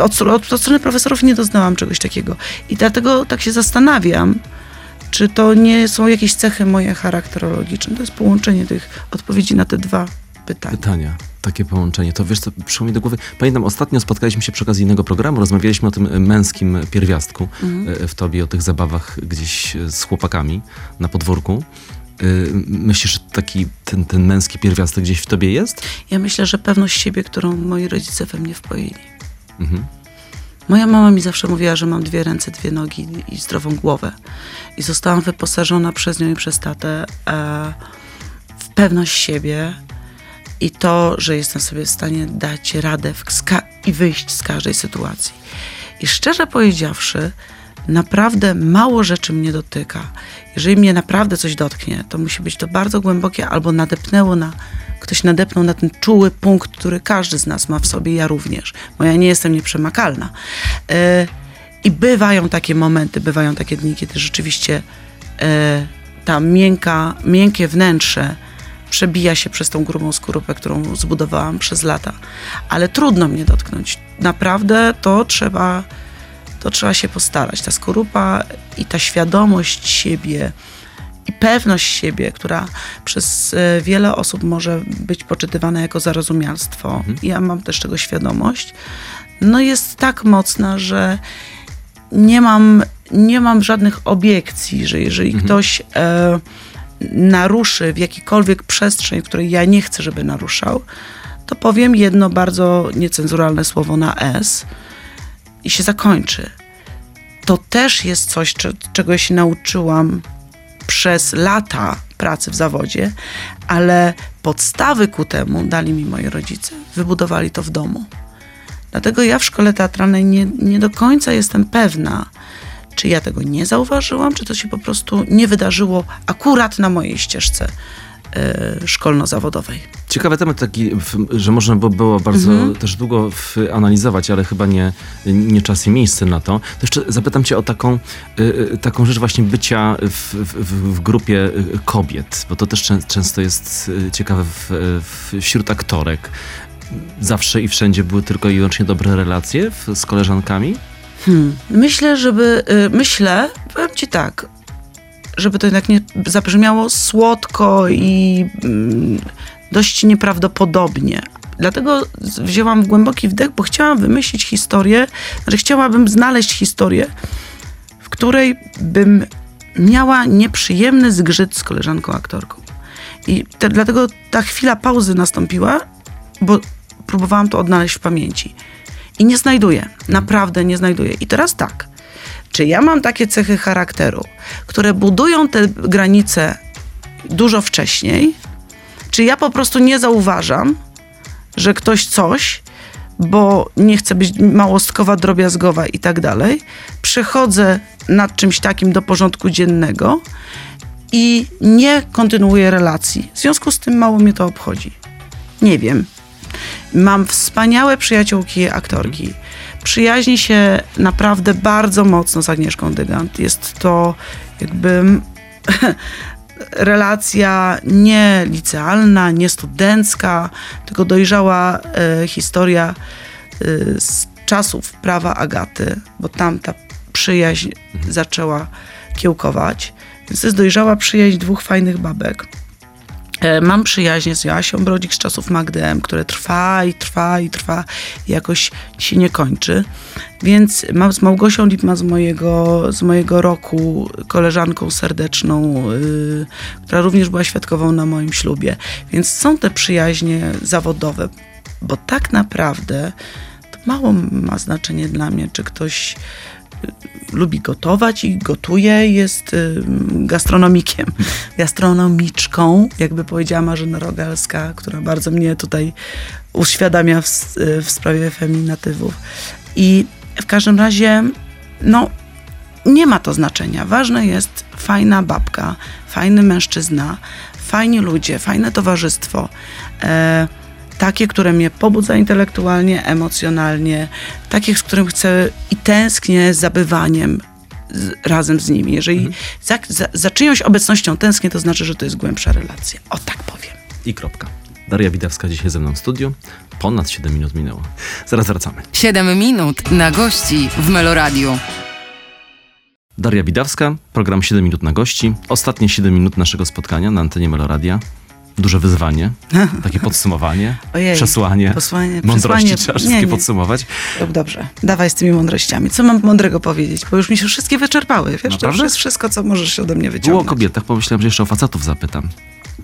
Od, od, od strony profesorów nie doznałam czegoś takiego. I dlatego tak się zastanawiam, czy to nie są jakieś cechy moje charakterologiczne. To jest połączenie tych odpowiedzi na te dwa pytania. Pytania, takie połączenie. To wiesz co, przyszło mi do głowy. Pamiętam, ostatnio spotkaliśmy się przy okazji innego programu, rozmawialiśmy o tym e, męskim pierwiastku e, w tobie, o tych zabawach gdzieś e, z chłopakami na podwórku. Myślisz, że taki ten, ten męski pierwiastek gdzieś w tobie jest? Ja myślę, że pewność siebie, którą moi rodzice we mnie wpoili. Mhm. Moja mama mi zawsze mówiła, że mam dwie ręce, dwie nogi i zdrową głowę. I zostałam wyposażona przez nią i przez tatę e, w pewność siebie i to, że jestem sobie w stanie dać radę i wyjść z każdej sytuacji. I szczerze powiedziawszy, naprawdę mało rzeczy mnie dotyka. Jeżeli mnie naprawdę coś dotknie, to musi być to bardzo głębokie albo nadepnęło na, ktoś nadepnął na ten czuły punkt, który każdy z nas ma w sobie, ja również, bo ja nie jestem nieprzemakalna. E, I bywają takie momenty, bywają takie dni, kiedy rzeczywiście e, ta miękka, miękkie wnętrze przebija się przez tą grubą skorupę, którą zbudowałam przez lata. Ale trudno mnie dotknąć. Naprawdę to trzeba, to trzeba się postarać. Ta skorupa i ta świadomość siebie i pewność siebie, która przez e, wiele osób może być poczytywana jako zarozumialstwo. Ja mam też tego świadomość. No jest tak mocna, że nie mam, nie mam żadnych obiekcji, że jeżeli ktoś e, naruszy w jakikolwiek przestrzeń, w której ja nie chcę, żeby naruszał, to powiem jedno bardzo niecenzuralne słowo na S i się zakończy. To też jest coś, cze- czego się nauczyłam przez lata pracy w zawodzie, ale podstawy ku temu dali mi moi rodzice. Wybudowali to w domu. Dlatego ja w szkole teatralnej nie, nie do końca jestem pewna, czy ja tego nie zauważyłam, czy to się po prostu nie wydarzyło akurat na mojej ścieżce szkolno-zawodowej. Ciekawy temat taki, że można by było bardzo Mhm. też długo analizować, ale chyba nie, nie czas i miejsce na to. To jeszcze zapytam cię o taką, y, y, taką rzecz właśnie bycia w, w, w grupie kobiet, bo to też czę, często jest ciekawe w, wśród aktorek. Zawsze i wszędzie były tylko i wyłącznie dobre relacje z koleżankami? Hmm. Myślę, żeby. Myślę, powiem ci tak, żeby to jednak nie zabrzmiało słodko i mm, dość nieprawdopodobnie. Dlatego wzięłam głęboki wdech, bo chciałam wymyślić historię, że chciałabym znaleźć historię, w której bym miała nieprzyjemny zgrzyt z koleżanką aktorką. I te, dlatego ta chwila pauzy nastąpiła, bo próbowałam to odnaleźć w pamięci. I nie znajduję, naprawdę nie znajduję. I teraz tak, czy ja mam takie cechy charakteru, które budują te granice dużo wcześniej, czy ja po prostu nie zauważam, że ktoś coś, bo nie chcę być małostkowa, drobiazgowa i tak dalej, przechodzę nad czymś takim do porządku dziennego i nie kontynuuję relacji. W związku z tym mało mnie to obchodzi. Nie wiem. Mam wspaniałe przyjaciółki aktorki. Przyjaźni się naprawdę bardzo mocno z Agnieszką Dygant. Jest to jakby relacja nie licealna, nie studencka, tylko dojrzała e, historia e, z czasów prawa Agaty, bo tam ta przyjaźń zaczęła kiełkować. Więc to jest dojrzała przyjaźń dwóch fajnych babek. E, Mam przyjaźnie z Joasią Brodzik z czasów Magdy M, które trwa i trwa i trwa i jakoś się nie kończy. Więc mam z Małgosią Lipma z mojego, z mojego roku, koleżanką serdeczną, y, która również była świadkową na moim ślubie. Więc są te przyjaźnie zawodowe. bo tak naprawdę mało ma znaczenie dla mnie, czy ktoś lubi gotować i gotuje, jest y, gastronomikiem, gastronomiczką, jakby powiedziała Marzena Rogalska, która bardzo mnie tutaj uświadamia w, w sprawie feminatywów. I w każdym razie, no, nie ma to znaczenia. Ważne jest fajna babka, fajny mężczyzna, fajni ludzie, fajne towarzystwo. E, takie, które mnie pobudza intelektualnie, emocjonalnie, takie, z którym chcę i tęsknię za bywaniem z, razem z nimi. Jeżeli za, za, za czyjąś obecnością tęsknię, to znaczy, że to jest głębsza relacja. O tak powiem. I kropka. Daria Widawska dzisiaj ze mną w studiu. Ponad 7 minut minęło. Zaraz wracamy. 7 minut na gości w Meloradiu. Daria Widawska, program 7 minut na gości. Ostatnie 7 minut naszego spotkania na antenie Meloradia. Duże wyzwanie, takie podsumowanie, Ojej, przesłanie, posłanie- mądrości przesłanie- trzeba nie, wszystkie nie. podsumować. Rób dobrze. Dawaj z tymi mądrościami. Co mam mądrego powiedzieć? Bo już mi się wszystkie wyczerpały. Wiesz, to już Naprawdę? jest wszystko, co możesz się ode mnie Było o wyciągnąć. kobietach, pomyślałem, że jeszcze o facetów zapytam.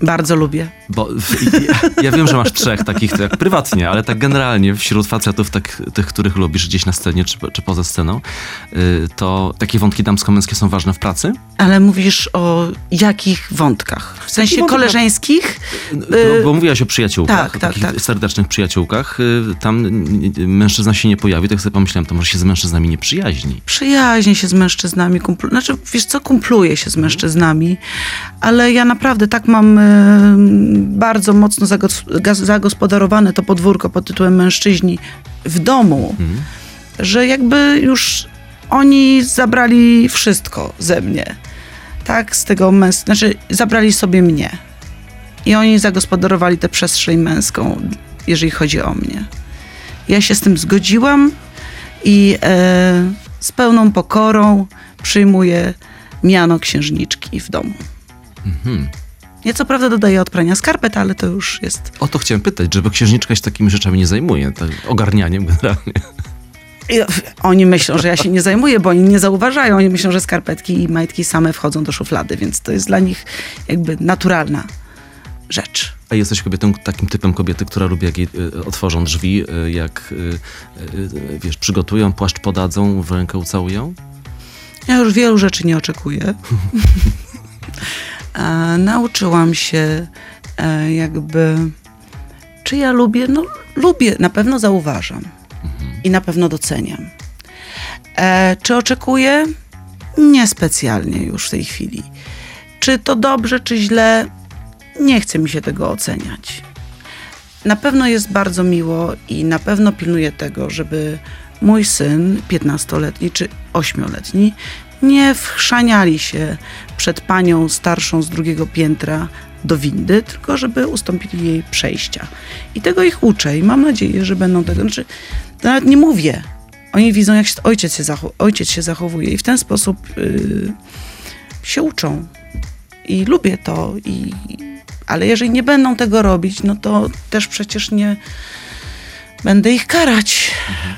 Bardzo lubię. Bo ja, ja wiem, że masz trzech takich tak prywatnie, ale tak generalnie wśród facetów, tak, tych, których lubisz gdzieś na scenie czy, czy poza sceną, y, to takie wątki damsko-męskie są ważne w pracy? Ale mówisz o jakich wątkach? W sensie wątek- koleżeńskich? Bo, bo mówiłaś o przyjaciółkach, tak, tak, takich tak. serdecznych przyjaciółkach. Y, Tam y, y, mężczyzna się nie pojawi, tak sobie pomyślałem, to może się z mężczyznami nie przyjaźni. Przyjaźnię się z mężczyznami. Kumpl... Znaczy, wiesz co, kumpluję się z mężczyznami, ale ja naprawdę tak mam bardzo mocno zagospodarowane to podwórko pod tytułem mężczyźni w domu, Mhm. że jakby już oni zabrali wszystko ze mnie. Tak, z tego męs... Znaczy, zabrali sobie mnie. I oni zagospodarowali tę przestrzeń męską, jeżeli chodzi o mnie. Ja się z tym zgodziłam i e, z pełną pokorą przyjmuję miano księżniczki w domu. Mhm. Ja co prawda dodaję od prania skarpet, ale to już jest... O to chciałem pytać, żeby księżniczka się takimi rzeczami nie zajmuje, tak, ogarnianiem generalnie. I Oni myślą, że ja się nie zajmuję, bo oni nie zauważają. Oni myślą, że skarpetki i majtki same wchodzą do szuflady, więc to jest dla nich jakby naturalna rzecz. A jesteś kobietą, takim typem kobiety, która lubi, jak jej y, otworzą drzwi, y, jak, y, y, wiesz, przygotują, płaszcz podadzą, w rękę ucałują? Ja już wielu rzeczy nie oczekuję. e, nauczyłam się e, jakby, czy ja lubię? No lubię, na pewno zauważam i na pewno doceniam. E, czy oczekuję? Niespecjalnie już w tej chwili. Czy to dobrze, czy źle? Nie chce mi się tego oceniać. Na pewno jest bardzo miło i na pewno pilnuję tego, żeby mój syn, 15-letni czy 8-letni, nie wchrzaniali się przed panią starszą z drugiego piętra do windy, tylko żeby ustąpili jej przejścia. I tego ich uczę i mam nadzieję, że będą tego. Znaczy, nawet nie mówię. Oni widzą, jak się, ojciec, się ojciec się zachowuje i w ten sposób yy, się uczą. I lubię to, i, ale jeżeli nie będą tego robić, no to też przecież nie będę ich karać,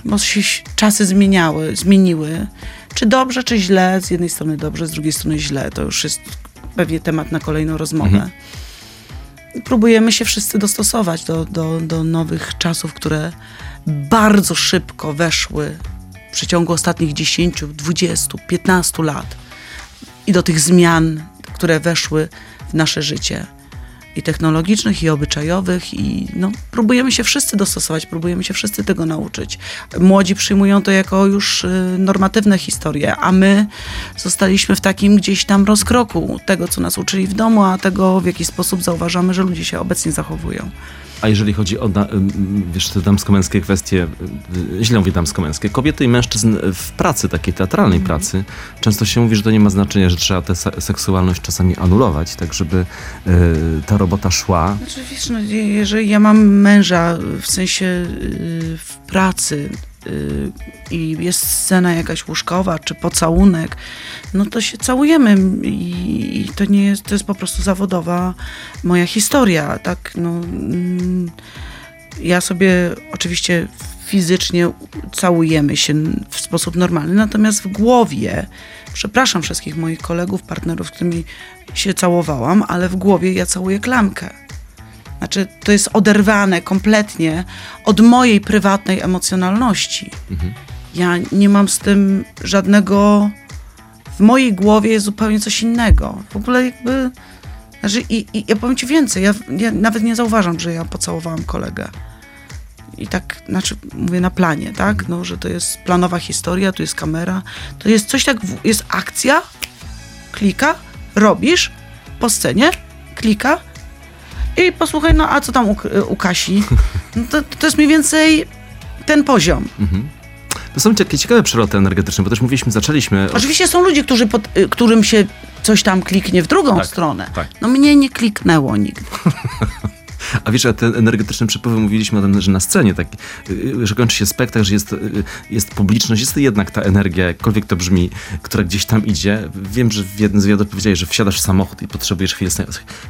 bo się czasy zmieniały, zmieniły. Czy dobrze, czy źle, z jednej strony dobrze, z drugiej strony źle, to już jest pewnie temat na kolejną rozmowę. Mhm. Próbujemy się wszyscy dostosować do, do, do nowych czasów, które bardzo szybko weszły w przeciągu ostatnich 10, 20, 15 lat i do tych zmian, które weszły w nasze życie i technologicznych, i obyczajowych, i no, próbujemy się wszyscy dostosować, próbujemy się wszyscy tego nauczyć. Młodzi przyjmują to jako już y, normatywne historie, a my zostaliśmy w takim gdzieś tam rozkroku tego, co nas uczyli w domu, a tego, w jaki sposób zauważamy, że ludzie się obecnie zachowują. A jeżeli chodzi o da, wiesz, te damsko-męskie kwestie, y, źle mówię damsko-męskie, kobiety i mężczyzn w pracy, takiej teatralnej Mhm. pracy, często się mówi, że to nie ma znaczenia, że trzeba tę se- seksualność czasami anulować, tak żeby y, ta robota szła. Znaczy, wiesz, no, je- jeżeli ja mam męża w sensie y, w pracy y, i jest scena jakaś łóżkowa czy pocałunek, no to się całujemy i, i to nie jest, to jest po prostu zawodowa moja historia, tak, no mm, ja sobie oczywiście fizycznie całujemy się w sposób normalny, natomiast w głowie, przepraszam wszystkich moich kolegów, partnerów, z którymi się całowałam, ale w głowie ja całuję klamkę. Znaczy, to jest oderwane kompletnie od mojej prywatnej emocjonalności. Ja nie mam z tym żadnego. W mojej głowie jest zupełnie coś innego. W ogóle jakby. Znaczy, i, i ja powiem ci więcej. Ja, ja nawet nie zauważam, że ja pocałowałam kolegę. I tak, znaczy, mówię na planie, tak? No, że to jest planowa historia, tu jest kamera. To jest coś tak, jest akcja, klika, robisz po scenie, klika i posłuchaj, no a co tam u, u Kasi? No to, to jest mniej więcej ten poziom. To są takie ciekawe przeloty energetyczne, bo też mówiliśmy, zaczęliśmy... Od... Oczywiście są ludzie, którzy pod, y, którym się coś tam kliknie w drugą Tak, stronę. tak. No mnie nie kliknęło nigdy. A wiesz, a te energetyczne przepływy, mówiliśmy o tym, że na scenie, tak, y, że kończy się spektakl, że jest, y, jest publiczność, jest jednak ta energia, jakkolwiek to brzmi, która gdzieś tam idzie. Wiem, że w jednym z wywiadów powiedziałeś, że wsiadasz w samochód i potrzebujesz chwili,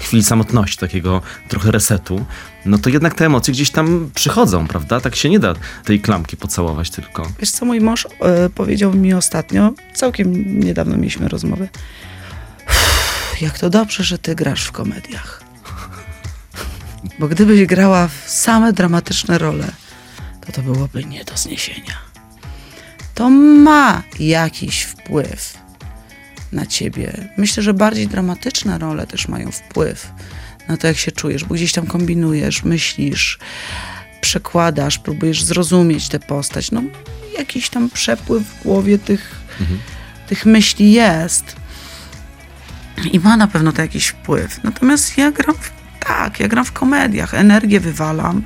chwili samotności, takiego trochę resetu. No to jednak te emocje gdzieś tam przychodzą, prawda? Tak się nie da tej klamki pocałować tylko. Wiesz co, mój mąż e, powiedział mi ostatnio, całkiem niedawno mieliśmy rozmowę, "Uff, jak to dobrze, że ty grasz w komediach. Bo gdybyś grała w same dramatyczne role, to to byłoby nie do zniesienia. To ma jakiś wpływ na ciebie. Myślę, że bardziej dramatyczne role też mają wpływ na to, jak się czujesz, bo gdzieś tam kombinujesz, myślisz, przekładasz, próbujesz zrozumieć tę postać. No, jakiś tam przepływ w głowie tych, tych myśli jest. I ma na pewno to jakiś wpływ. Natomiast ja gram w, tak, ja gram w komediach, energię wywalam.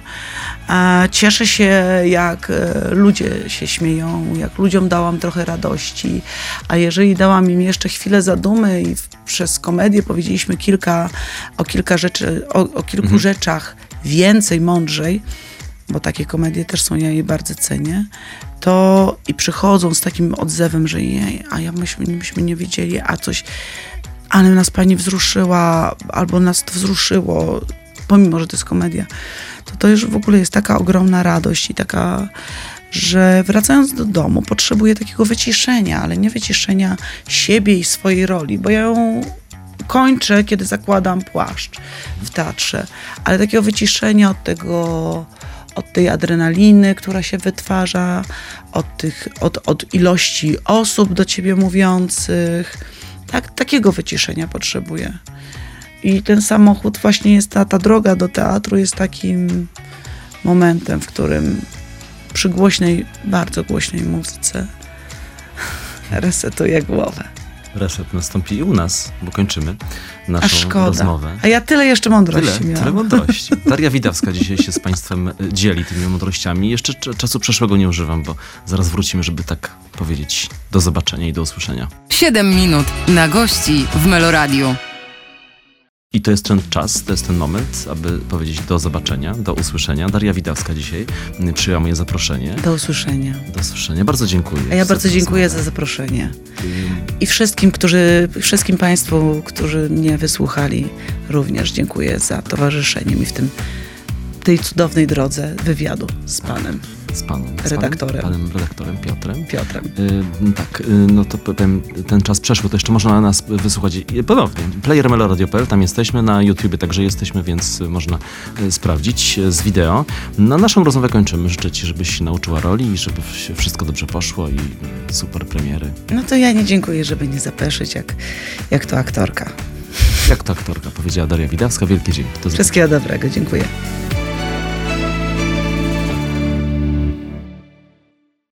E, cieszę się, jak e, ludzie się śmieją, jak ludziom dałam trochę radości. A jeżeli dałam im jeszcze chwilę zadumy i przez komedię powiedzieliśmy kilka, o kilka rzeczy, o, o kilku rzeczach więcej, mądrzej, bo takie komedie też są, ja je bardzo cenię, to i przychodzą z takim odzewem, że jej, a ja myśmy, myśmy nie wiedzieli, a coś, ale nas pani wzruszyła, albo nas to wzruszyło, pomimo, że to jest komedia, to to już w ogóle jest taka ogromna radość i taka, że wracając do domu potrzebuję takiego wyciszenia, ale nie wyciszenia siebie i swojej roli, bo ja ją kończę, kiedy zakładam płaszcz w teatrze, ale takiego wyciszenia od tego, od tej adrenaliny, która się wytwarza, od, tych, od, od ilości osób do ciebie mówiących. Tak, takiego wyciszenia potrzebuję. I ten samochód właśnie jest, ta, ta droga do teatru jest takim momentem, w którym przy głośnej, bardzo głośnej muzyce resetuję głowę. Reset nastąpi i u nas, bo kończymy A naszą szkoda. rozmowę. A ja tyle jeszcze mądrości Tyle, miałam. tyle mądrości. Daria Widawska dzisiaj się z Państwem dzieli tymi mądrościami. Jeszcze cz- czasu przeszłego nie używam, bo zaraz wrócimy, żeby tak powiedzieć do zobaczenia i do usłyszenia. 7 minut na gości w Meloradiu. I to jest ten czas, to jest ten moment, aby powiedzieć do zobaczenia, do usłyszenia. Daria Widawska dzisiaj przyjęła moje zaproszenie. Do usłyszenia. Do usłyszenia. Bardzo dziękuję. A ja bardzo dziękuję rozmowę. za zaproszenie. I wszystkim, którzy, wszystkim Państwu, którzy mnie wysłuchali, również dziękuję za towarzyszenie mi w tym, tej cudownej drodze wywiadu z Panem Z panem, z redaktorem. Panem, panem redaktorem Piotrem. Piotrem. Y, tak, y, no to powiem, ten czas przeszły, to jeszcze można nas wysłuchać ponownie. Player Meloradio.pl, tam jesteśmy, na YouTubie także jesteśmy, więc można y, sprawdzić z wideo. Na naszą rozmowę kończymy. Życzę Ci, żebyś się nauczyła roli i żeby wszystko dobrze poszło i super premiery. No to ja nie dziękuję, żeby nie zapeszyć, jak, jak to aktorka. Jak to aktorka powiedziała Daria Widawska, wielkie dzięki. Do. Wszystkiego dobrego, dziękuję.